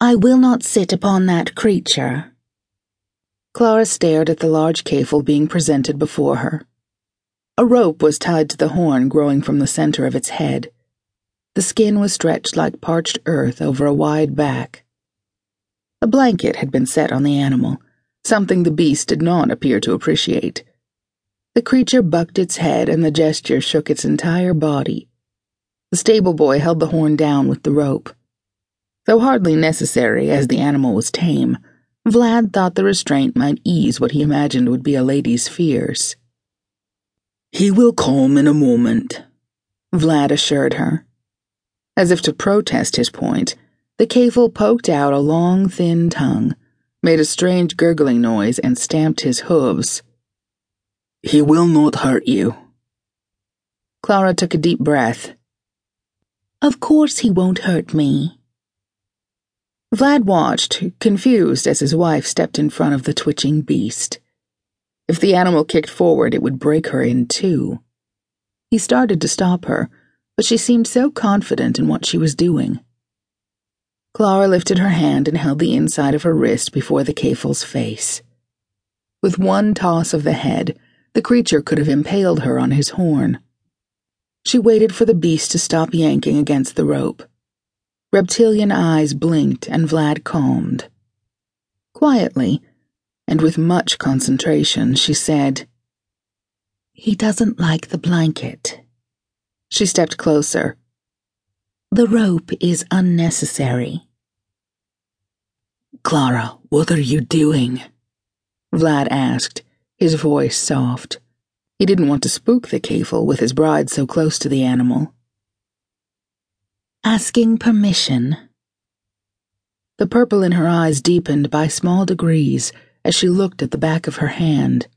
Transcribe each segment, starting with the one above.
I will not sit upon that creature. Clara stared at the large cafle being presented before her. A rope was tied to the horn growing from the center of its head. The skin was stretched like parched earth over a wide back. A blanket had been set on the animal, something the beast did not appear to appreciate. The creature bucked its head and the gesture shook its entire body. The stable boy held the horn down with the rope. Though hardly necessary, as the animal was tame, Vlad thought the restraint might ease what he imagined would be a lady's fears. He will calm in a moment, Vlad assured her. As if to protest his point, the cafle poked out a long, thin tongue, made a strange gurgling noise, and stamped his hooves. He will not hurt you. Clara took a deep breath. Of course he won't hurt me. Vlad watched, confused as his wife stepped in front of the twitching beast. If the animal kicked forward, it would break her in two. He started to stop her, but she seemed so confident in what she was doing. Clara lifted her hand and held the inside of her wrist before the cafle's face. With one toss of the head, the creature could have impaled her on his horn. She waited for the beast to stop yanking against the rope. Reptilian eyes blinked and Vlad calmed. Quietly, and with much concentration, she said, He doesn't like the blanket. She stepped closer. The rope is unnecessary. Clara, what are you doing? Vlad asked, his voice soft. He didn't want to spook the cafle with his bride so close to the animal. Asking permission. The purple in her eyes deepened by small degrees as she looked at the back of her hand.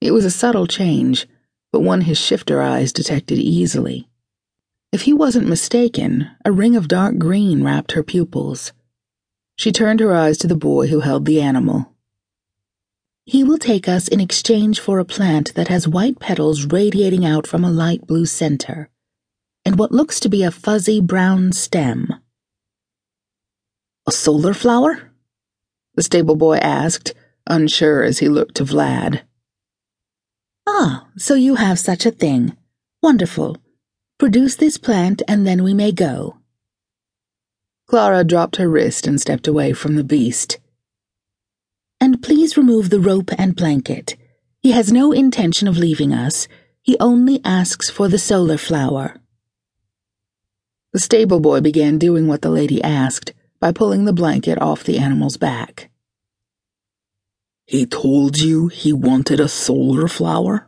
It was a subtle change, but one his shifter eyes detected easily. If he wasn't mistaken, a ring of dark green wrapped her pupils. She turned her eyes to the boy who held the animal. He will take us in exchange for a plant that has white petals radiating out from a light blue center, and what looks to be a fuzzy brown stem. A solar flower? The stable boy asked, unsure as he looked to Vlad. Ah, so you have such a thing. Wonderful. Produce this plant and then we may go. Clara dropped her wrist and stepped away from the beast. And please remove the rope and blanket. He has no intention of leaving us. He only asks for the solar flower. The stable boy began doing what the lady asked by pulling the blanket off the animal's back. He told you he wanted a solar flower?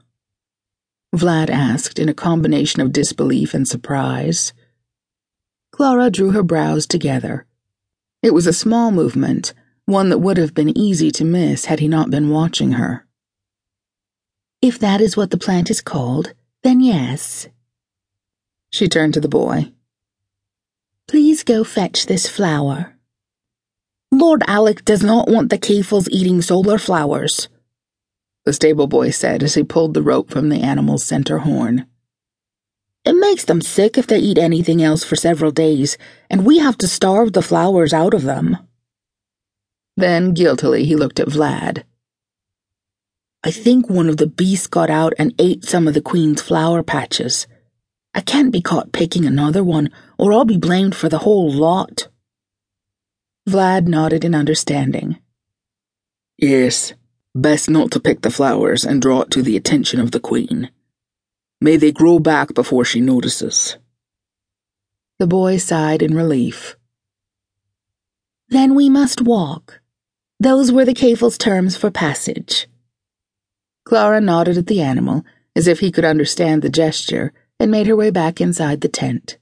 Vlad asked in a combination of disbelief and surprise. Clara drew her brows together. It was a small movement, one that would have been easy to miss had he not been watching her. If that is what the plant is called, then yes. She turned to the boy. Please go fetch this flower. Lord Alec does not want the cafles eating solar flowers, the stable boy said as he pulled the rope from the animal's center horn. It makes them sick if they eat anything else for several days, and we have to starve the flowers out of them. Then, guiltily, he looked at Vlad. I think one of the beasts got out and ate some of the queen's flower patches. I can't be caught picking another one, or I'll be blamed for the whole lot. Vlad nodded in understanding. Yes, best not to pick the flowers and draw it to the attention of the queen. May they grow back before she notices. The boy sighed in relief. Then we must walk. Those were the cafle's terms for passage. Clara nodded at the animal, as if he could understand the gesture, and made her way back inside the tent.